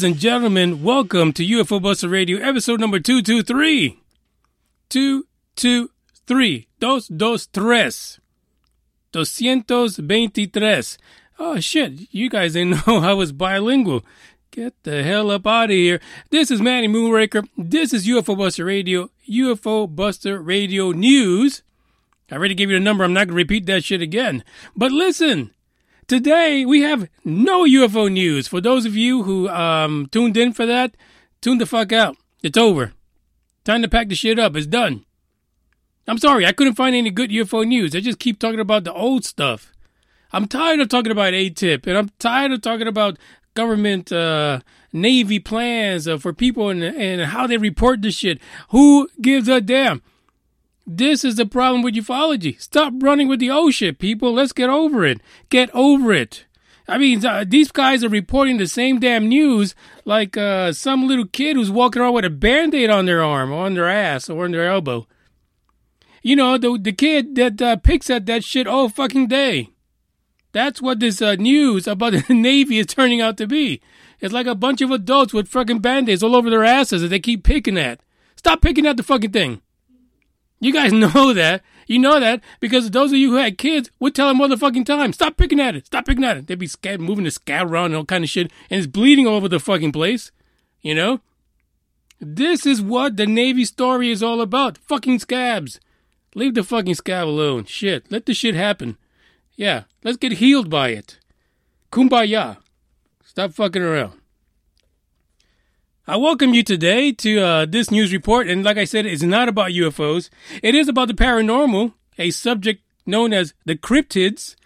Ladies and gentlemen, welcome to UFO Buster Radio, episode number 223. 223. Dos, dos, tres. Doscientos veintitrés. Oh shit, you guys didn't know I was bilingual. Get the hell up out of here. This is Manny Moonraker. This is UFO Buster Radio, UFO Buster Radio News. I already gave you the number. I'm not going to repeat that shit again. But listen, Today, we have no UFO news. For those of you who um, tuned in for that, tune the fuck out. It's over. Time to pack the shit up. It's done. I'm sorry, I couldn't find any good UFO news. I just keep talking about the old stuff. I'm tired of talking about AATIP, and I'm tired of talking about government uh, Navy plans uh, for people and, and how they report this shit. Who gives a damn? This is the problem with ufology. Stop running with the old shit, people. Let's get over it. Get over it. I mean, uh, these guys are reporting the same damn news like uh, some little kid who's walking around with a band aid on their arm or on their ass or on their elbow. You know, the, the kid that uh, picks at that shit all fucking day. That's what this uh, news about the Navy is turning out to be. It's like a bunch of adults with fucking band aids all over their asses that they keep picking at. Stop picking at the fucking thing. You guys know that. You know that because those of you who had kids would tell them motherfucking time, stop picking at it, stop picking at it. They'd be moving the scab around and all kind of shit, and it's bleeding all over the fucking place. You know? This is what the Navy story is all about. Fucking scabs. Leave the fucking scab alone. Shit. Let the shit happen. Yeah. Let's get healed by it. Kumbaya. Stop fucking around. I welcome you today to uh, this news report. And like I said, it's not about UFOs. It is about the paranormal, a subject known as the cryptids.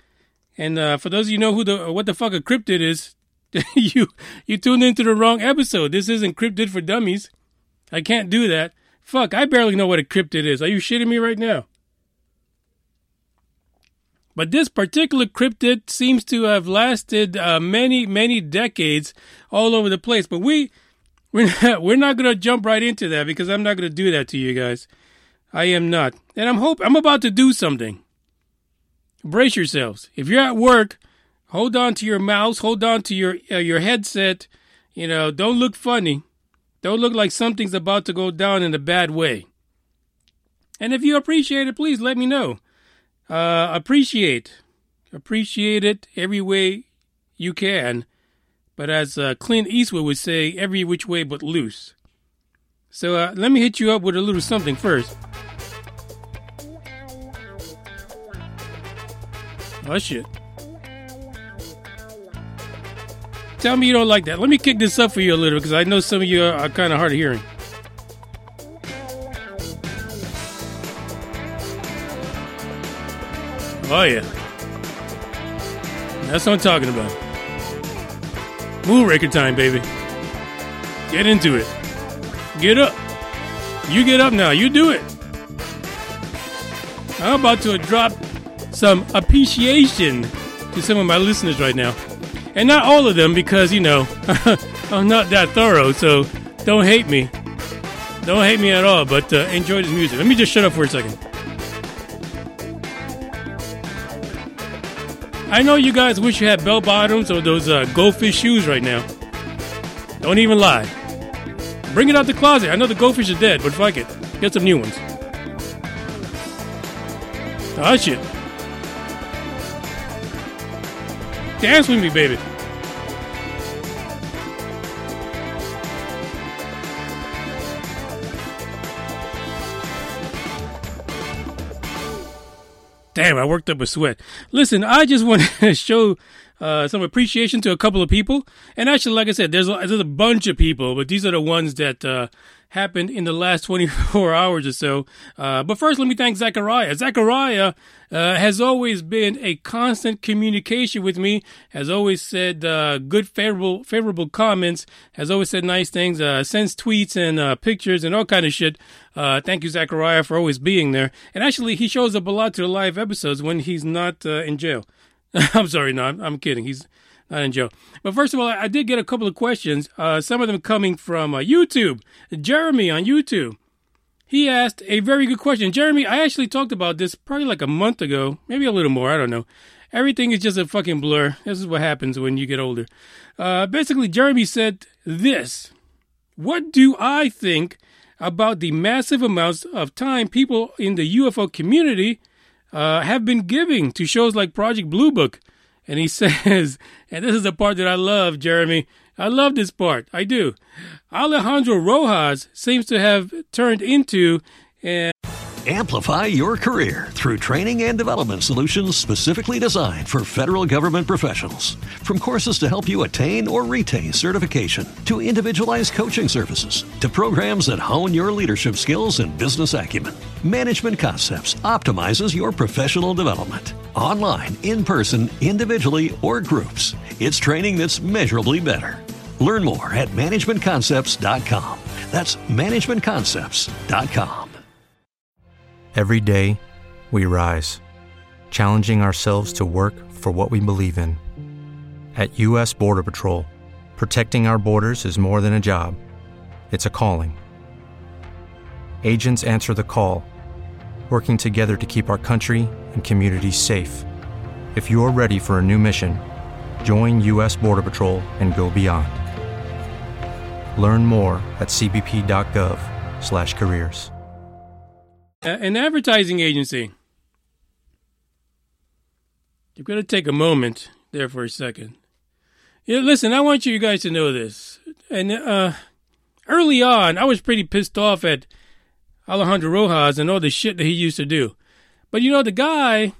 And uh, for those of you know who the what the fuck a cryptid is, you you tuned into the wrong episode. This isn't cryptid for dummies. I can't do that. Fuck, I barely know what a cryptid is. Are you shitting me right now? But this particular cryptid seems to have lasted uh, many, many decades all over the place. But we we're not, we're not going to jump right into that because I'm not going to do that to you guys. I am not. And I'm hope I'm about to do something. Brace yourselves. If you're at work, hold on to your mouse, hold on to your uh, your headset. You know, don't look funny. Don't look like something's about to go down in a bad way. And if you appreciate it, please let me know. Uh, appreciate, appreciate it every way you can but as uh, Clint Eastwood would say, every which way but loose. So uh, let me hit you up with a little something first. Oh shit. Tell me you don't like that. Let me kick this up for you a little because I know some of you are, are kind of hard of hearing. Oh yeah. That's what I'm talking about. Moonraker time, baby. Get into it. Get up. You get up now. You do it. I'm about to drop some appreciation to some of my listeners right now. And not all of them because, you know, I'm not that thorough, so don't hate me. Don't hate me at all, but uh, enjoy this music. Let me just shut up for a second. I know you guys wish you had bell bottoms or those uh, goldfish shoes right now. Don't even lie. Bring it out the closet. I know the goldfish are dead, but fuck it. Get some new ones. Oh shit. Dance with me, baby. Damn, I worked up a sweat. Listen, I just want to show uh, some appreciation to a couple of people. And actually, like I said, there's a, there's a bunch of people, but these are the ones that uh, happened in the last 24 hours or so. Uh, but first, let me thank Zachariah. Zachariah uh, has always been a constant communication with me, has always said uh, good, favorable, favorable comments, has always said nice things, uh, sends tweets and uh, pictures and all kind of shit. Uh, thank you, Zachariah, for always being there. And actually, he shows up a lot to the live episodes when he's not in jail. I'm sorry, no, I'm, I'm kidding. He's not in jail. But first of all, I did get a couple of questions, uh, some of them coming from uh, YouTube. Jeremy on YouTube. He asked a very good question. Jeremy, I actually talked about this probably like a month ago, maybe a little more, I don't know. Everything is just a fucking blur. This is what happens when you get older. Uh, basically, Jeremy said this What do I think about the massive amounts of time people in the UFO community uh, have been giving to shows like Project Blue Book? And he says, and this is the part that I love, Jeremy. I love this part. I do. Alejandro Rojas seems to have turned into an Amplify your career through training and development solutions specifically designed for federal government professionals. From courses to help you attain or retain certification, to individualized coaching services, to programs that hone your leadership skills and business acumen, Management Concepts optimizes your professional development. Online, in person, individually, or groups, it's training that's measurably better. Learn more at managementconcepts.com. That's managementconcepts.com. Every day, we rise, challenging ourselves to work for what we believe in. At U.S. Border Patrol, protecting our borders is more than a job, it's a calling. Agents answer the call, working together to keep our country and communities safe. If you're ready for a new mission, join U.S. Border Patrol and go beyond. Learn more at cbp.gov/careers an advertising agency. You've got to take a moment there for a second. Listen, I want you guys to know this. And uh, early on, I was pretty pissed off at Alejandro Rojas and all the shit that he used to do. But you know, the guy,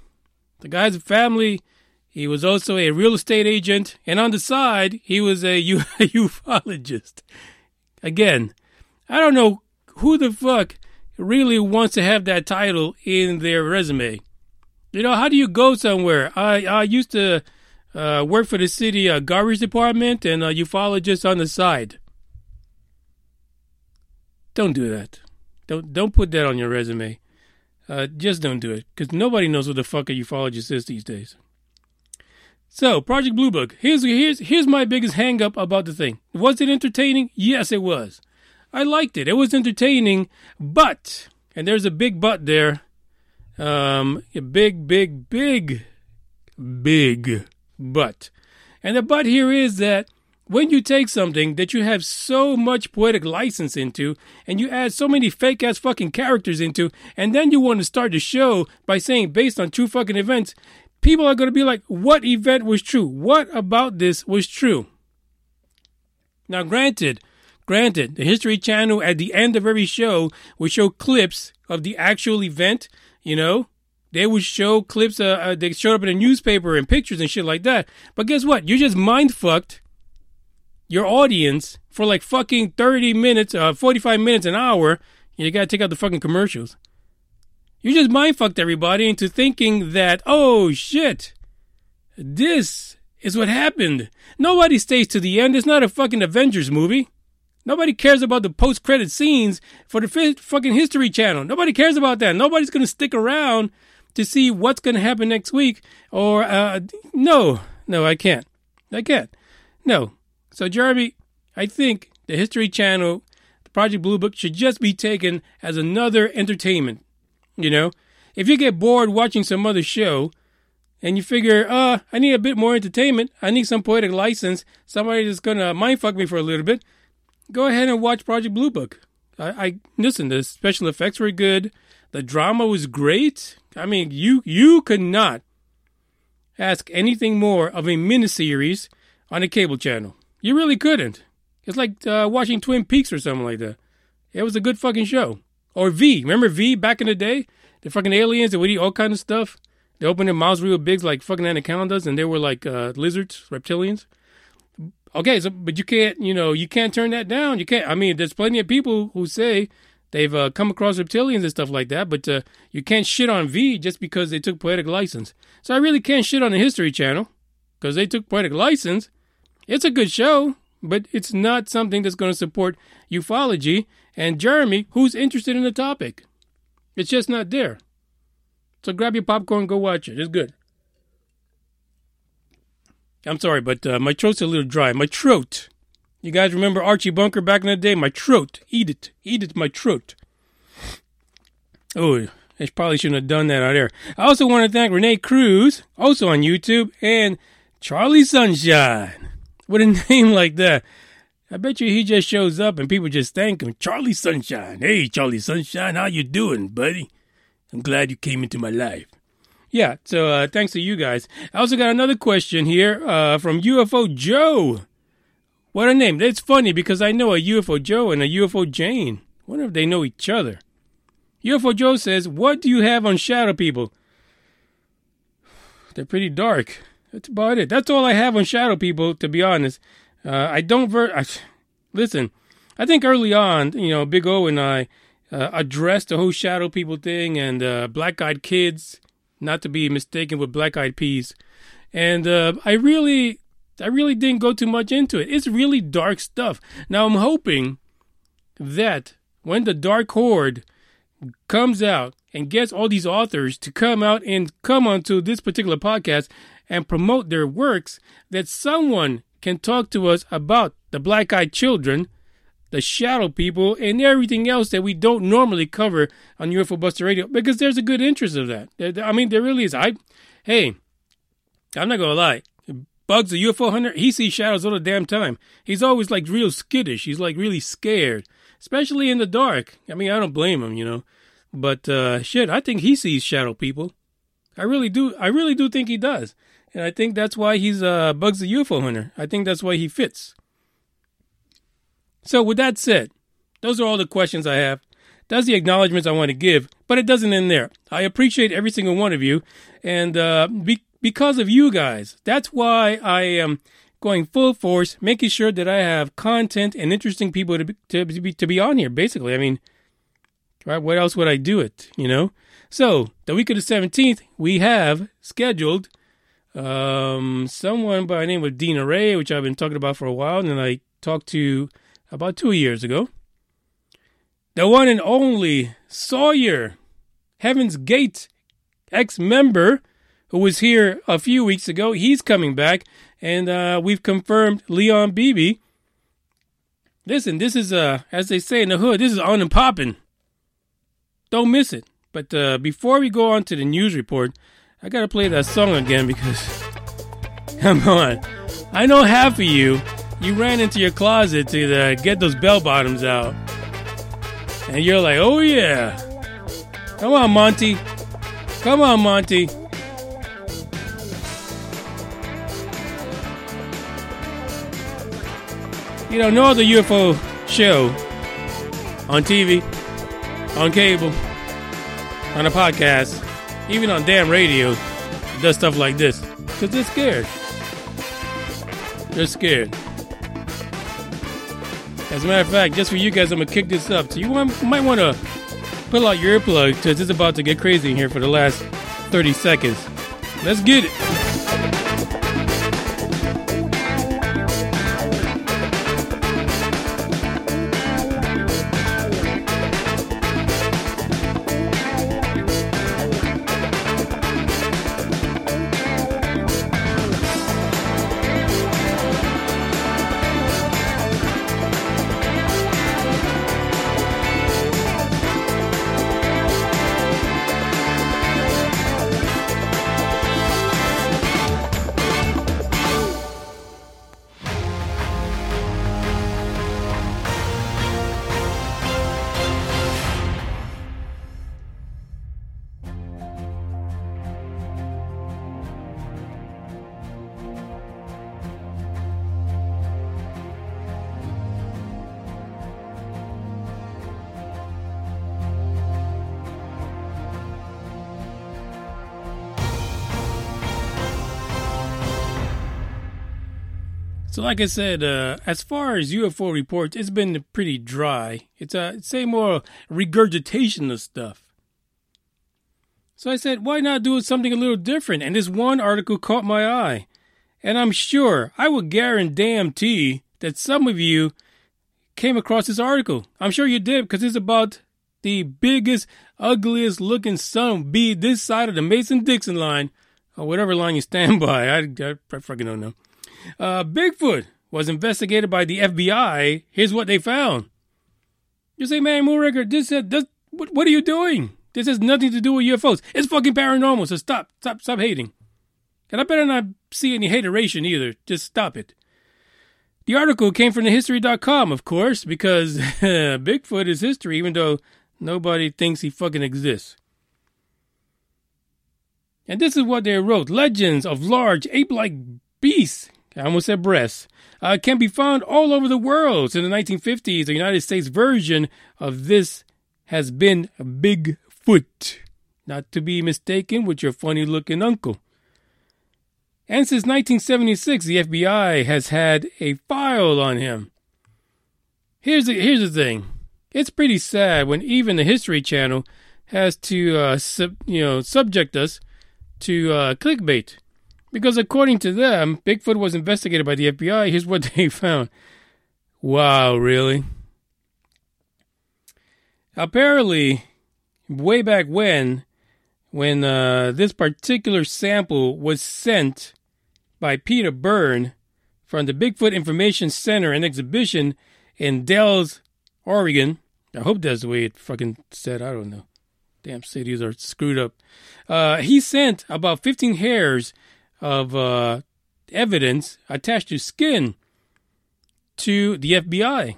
the guy's family, he was also a real estate agent, and on the side, he was a ufologist. Again, I don't know who the fuck really wants to have that title in their resume. You know, how do you go somewhere? I, I used to uh, work for the city uh, garbage department and a ufologist on the side. Don't do that. Don't don't put that on your resume. Uh, just don't do it, because nobody knows what the fuck a ufologist is these days. So, Project Blue Book. Here's here's here's my biggest hangup about the thing. Was it entertaining? Yes, it was. I liked it. It was entertaining, but, and there's a big but there, um, a big, big, big, big but. And the but here is that when you take something that you have so much poetic license into, and you add so many fake ass fucking characters into, and then you want to start the show by saying based on true fucking events, people are going to be like, what event was true? What about this was true? Now, granted, Granted, the History Channel at the end of every show would show clips of the actual event, you know. They would show clips, uh, uh, they showed up in a newspaper and pictures and shit like that. But guess what? You just mind fucked your audience for like fucking 30 minutes, uh, 45 minutes, an hour. You gotta take out the fucking commercials. You just mind fucked everybody into thinking that, oh shit, this is what happened. Nobody stays to the end. It's not a fucking Avengers movie. Nobody cares about the post credit scenes for the fucking History Channel. Nobody cares about that. Nobody's to stick around to see what's to happen next week. Or, uh, no, no, I can't. I can't. No. So, Jeremy, I think the History Channel, the Project Blue Book, should just be taken as another entertainment. You know, if you get bored watching some other show and you figure, uh, I need a bit more entertainment, I need some poetic license, somebody that's gonna mindfuck me for a little bit, go ahead and watch Project Blue Book. I, I listen, the special effects were good, the drama was great. I mean, you you could not ask anything more of a miniseries on a cable channel. You really couldn't. It's like uh, watching Twin Peaks or something like that. It was a good fucking show. Or V. Remember V back in the day? The fucking aliens that would eat all kind of stuff. They opened their mouths real big like fucking anacondas, and they were like uh, lizards, reptilians. Okay, so but you can't, you know, you can't turn that down. You can't. I mean, there's plenty of people who say they've uh, come across reptilians and stuff like that, but uh, you can't shit on V just because they took poetic license. So I really can't shit on the History Channel because they took poetic license. It's a good show, but it's not something that's going to support ufology and Jeremy, who's interested in the topic. It's just not there. So grab your popcorn, go watch it. It's good. I'm sorry, but uh, my throat's a little dry. My throat. You guys remember Archie Bunker back in the day? My throat. Eat it. Eat it, my throat. Oh, I probably shouldn't have done that out there. I also want to thank Renee Cruz, also on YouTube, and Charlie Sunshine. With a name like that. I bet you he just shows up and people just thank him. Charlie Sunshine. Hey, Charlie Sunshine, how you doing, buddy? I'm glad you came into my life. Yeah, so uh, thanks to you guys. I also got another question here uh, from UFO Joe. What a name. It's funny because I know a UFO Joe and a UFO Jane. wonder if they know each other. UFO Joe says, What do you have on shadow people? They're pretty dark. That's about it. That's all I have on shadow people, to be honest. Uh, I don't ver. I, listen, I think early on, you know, Big O and I uh, addressed the whole shadow people thing and uh, black eyed kids, not to be mistaken with black eyed peas. And uh, I really, I really didn't go too much into it. It's really dark stuff. Now I'm hoping that when the Dark Horde comes out and gets all these authors to come out and come onto this particular podcast and promote their works, that someone can talk to us about the black eyed children, the shadow people, and everything else that we don't normally cover on UFO Buster Radio because there's a good interest of that. I mean, there really is. I, hey, I'm not gonna lie. Bugs, the UFO hunter, he sees shadows all the damn time. He's always like real skittish. He's like really scared, especially in the dark. I mean, I don't blame him, you know. But uh, shit, I think he sees shadow people. I really do. I really do think he does. And I think that's why he's uh, Bugs the UFO hunter. I think that's why he fits. So, with that said, those are all the questions I have. That's the acknowledgments I want to give, but it doesn't end there. I appreciate every single one of you, and uh, be- because of you guys, that's why I am going full force, making sure that I have content and interesting people to be, to be, to be on here. Basically, I mean, right? What else would I do it? You know. So the week of the seventeenth, we have scheduled um, someone by the name of Dina Ray, which I've been talking about for a while, and I talked to about two years ago. The one and only Sawyer, Heaven's Gate ex member, who was here a few weeks ago. He's coming back, and uh, we've confirmed Leon Beebe. Listen, this is, uh, as they say in the hood, this is on and popping. Don't miss it. But uh, before we go on to the news report, I gotta play that song again because, come on, I know half of you, you ran into your closet to uh, get those bell bottoms out, and you're like, oh yeah, come on, Monty, come on, Monty. You know, no other UFO show on TV, on cable, on a podcast even on damn radio, does stuff like this because they're scared. They're scared. As a matter of fact, just for you guys, I'm gonna kick this up. So you want, might want to pull out your earplug because it's about to get crazy in here for the last 30 seconds. Let's get it. So, like I said, uh, as far as UFO reports, it's been pretty dry. It's uh, say more regurgitation of stuff. So I said, why not do something a little different? And this one article caught my eye. And I'm sure, I will guarantee that some of you came across this article. I'm sure you did because it's about the biggest, ugliest looking son of B this side of the Mason Dixon line, or whatever line you stand by. I, I, I fucking don't know. Uh, Bigfoot was investigated by the FBI. Here's what they found. You say, man, Moonraker, this, uh, this what, what are you doing? This has nothing to do with UFOs. It's fucking paranormal, so stop, stop, stop hating. And I better not see any hateration either. Just stop it. The article came from thehistory.com, of course, because Bigfoot is history, even though nobody thinks he fucking exists. And this is what they wrote Legends of large ape like beasts, I almost said breasts, uh, can be found all over the world. In the 1950s, the United States version of this has been Big foot, not to be mistaken with your funny looking uncle. And since 1976, the FBI has had a file on him. Here's the, here's the thing. It's pretty sad when even the History Channel has to, uh, sub, you know, subject us to uh, clickbait. Because according to them, Bigfoot was investigated by the FBI. Here's what they found. Wow, really? Apparently, way back when, when uh, this particular sample was sent by Peter Byrne from the Bigfoot Information Center and Exhibition in Dells, Oregon. I hope that's the way it fucking said. I don't know. Damn cities are screwed up. Uh, he sent about 15 hairs of uh, evidence attached to skin to the FBI.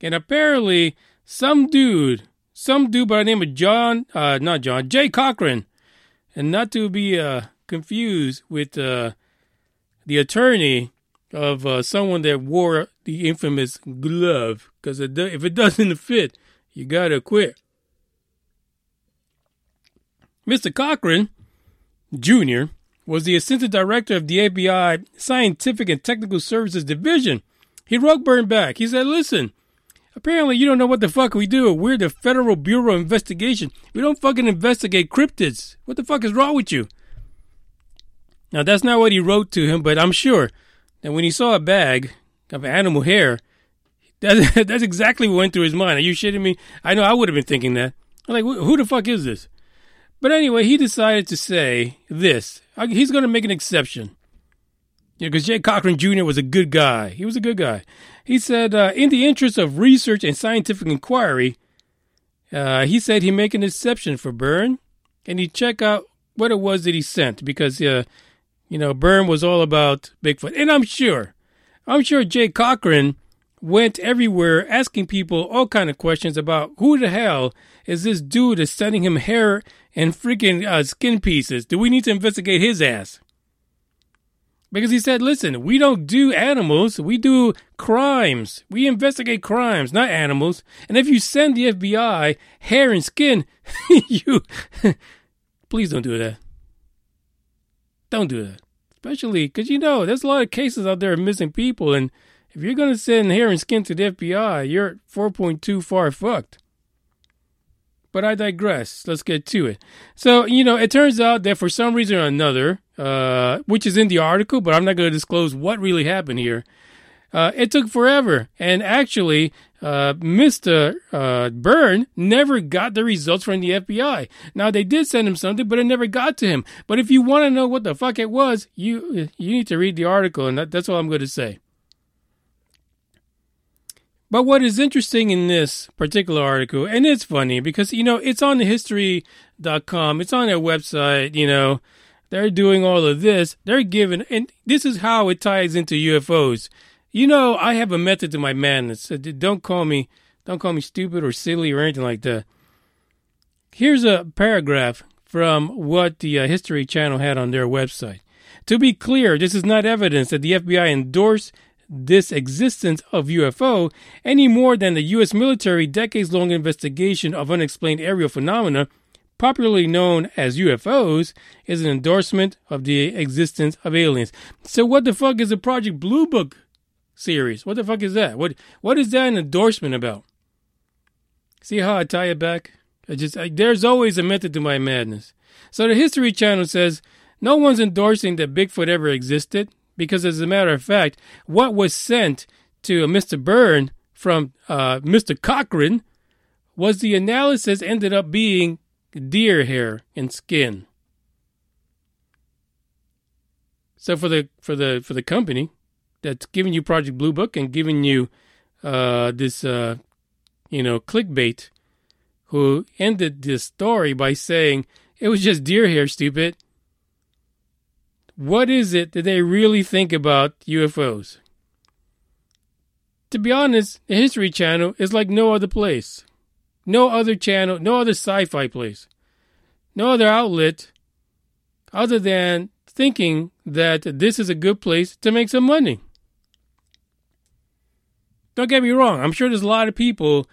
And apparently, some dude some dude by the name of John, uh, not John, Jay Cochran, and not to be uh, confused with uh, the attorney of uh, someone that wore the infamous glove, because if it doesn't fit, you gotta quit. Mr. Cochran Jr. was the assistant director of the FBI Scientific and Technical Services Division. He wrote Byrne back. He said, Listen, Apparently, you don't know what the fuck we do. We're the Federal Bureau of Investigation. We don't fucking investigate cryptids. What the fuck is wrong with you? Now, that's not what he wrote to him, but I'm sure that when he saw a bag of animal hair, that's, that's exactly what went through his mind. Are you shitting me? I know I would have been thinking that. I'm like, who the fuck is this? But anyway, he decided to say this. He's going to make an exception. Yeah, because Jay Cochran Jr. was a good guy. He was a good guy. He said, uh, in the interest of research and scientific inquiry, uh, he said he'd make an exception for Byrne and he'd check out what it was that he sent because, uh, you know, Byrne was all about Bigfoot. And I'm sure, I'm sure Jay Cochran went everywhere asking people all kind of questions about who the hell is this dude that's sending him hair and freaking uh, skin pieces? Do we need to investigate his ass? Because he said, listen, we don't do animals, we do crimes. We investigate crimes, not animals. And if you send the FBI hair and skin, you. please don't do that. Don't do that. Especially because you know, there's a lot of cases out there of missing people. And if you're going to send hair and skin to the FBI, you're 4.2 far fucked. But I digress. Let's get to it. So, you know, it turns out that for some reason or another, uh, which is in the article, but I'm not going to disclose what really happened here. Uh, it took forever. And actually, uh, Mr. Uh, Byrne never got the results from the FBI. Now, they did send him something, but it never got to him. But if you want to know what the fuck it was, you, you need to read the article, and that, that's all I'm going to say. But what is interesting in this particular article, and it's funny because, you know, it's on the history.com, it's on their website, you know, they're doing all of this. They're giving, and this is how it ties into UFOs. You know, I have a method to my madness. So don't call me, don't call me stupid or silly or anything like that. Here's a paragraph from what the uh, History Channel had on their website. To be clear, this is not evidence that the FBI endorsed this existence of UFO any more than the U.S. military decades long investigation of unexplained aerial phenomena, popularly known as UFOs, is an endorsement of the existence of aliens. So, what the fuck is a Project Blue Book series. What the fuck is that? What what is that an endorsement about? See how I tie it back? I just I, there's always a method to my madness. So the History Channel says no one's endorsing that Bigfoot ever existed because, as a matter of fact, what was sent to Mr. Byrne from uh, Mr. Cochran was the analysis ended up being deer hair and skin. So for the for the for the company that's giving you Project Blue Book and giving you uh, this uh, you know clickbait, who ended this story by saying it was just deer hair, stupid. What is it that they really think about UFOs? To be honest, the History Channel is like no other place. No other channel, no other sci fi place. No other outlet other than thinking that this is a good place to make some money. Don't get me wrong, I'm sure there's a lot of people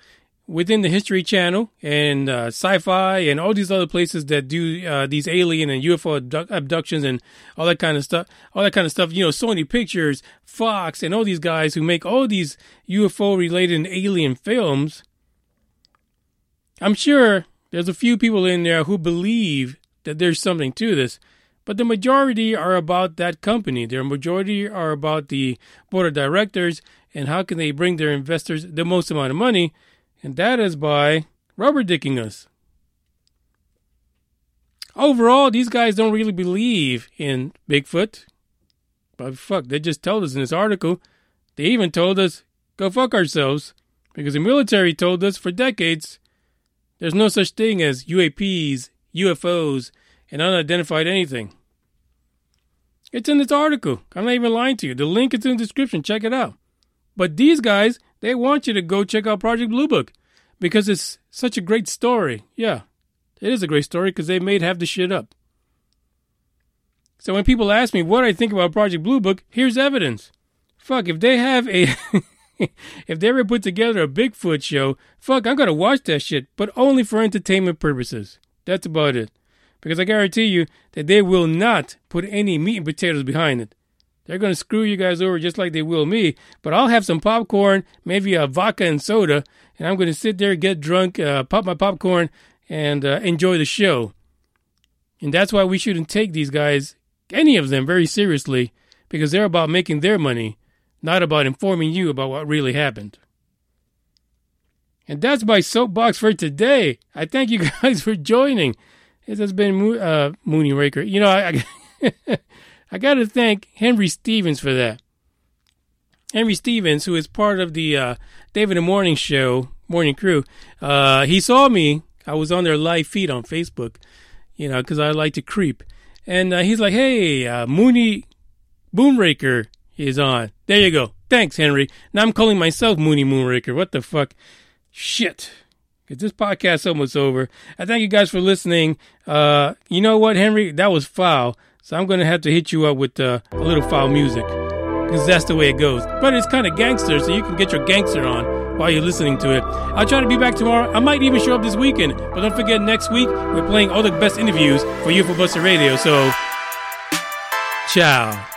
within the History Channel and uh, Sci-Fi and all these other places that do uh, these alien and UFO abduct- abductions and all that kind of stuff, all that kind of stuff. You know, Sony Pictures, Fox, and all these guys who make all these UFO related and alien films. I'm sure there's a few people in there who believe that there's something to this, but the majority are about that company. Their majority are about the board of directors and how can they bring their investors the most amount of money and that is by rubber dicking us. Overall, these guys don't really believe in Bigfoot. But fuck, they just told us in this article. They even told us, go fuck ourselves. Because the military told us for decades there's no such thing as UAPs, UFOs, and unidentified anything. It's in this article. I'm not even lying to you. The link is in the description. Check it out. But these guys, they want you to go check out Project Blue Book because it's such a great story. Yeah, it is a great story because they made half the shit up. So when people ask me what I think about Project Blue Book, here's evidence. Fuck, if they have a. if they ever put together a Bigfoot show, fuck, I'm gonna watch that shit, but only for entertainment purposes. That's about it. Because I guarantee you that they will not put any meat and potatoes behind it. They're going to screw you guys over just like they will me. But I'll have some popcorn, maybe a vodka and soda, and I'm going to sit there, get drunk, uh, pop my popcorn, and uh, enjoy the show. And that's why we shouldn't take these guys, any of them, very seriously, because they're about making their money, not about informing you about what really happened. And that's my soapbox for today. I thank you guys for joining. This has been uh, Mooney Raker. You know, I, I I got to thank Henry Stevens for that. Henry Stevens, who is part of the uh, David and Morning Show, Morning Crew, uh, he saw me. I was on their live feed on Facebook, you know, because I like to creep. And uh, he's like, hey, uh, Mooney Moonraker is on. There you go. Thanks, Henry. Now I'm calling myself Mooney Moonraker. What the fuck? Shit. Because this podcast's almost over. I thank you guys for listening. Uh, you know what, Henry? That was foul. So I'm going to have to hit you up with uh, a little foul music because that's the way it goes. But it's kind of gangster, so you can get your gangster on while you're listening to it. I'll try to be back tomorrow. I might even show up this weekend. But don't forget, next week, we're playing all the best interviews for you for Buster Radio. So, ciao.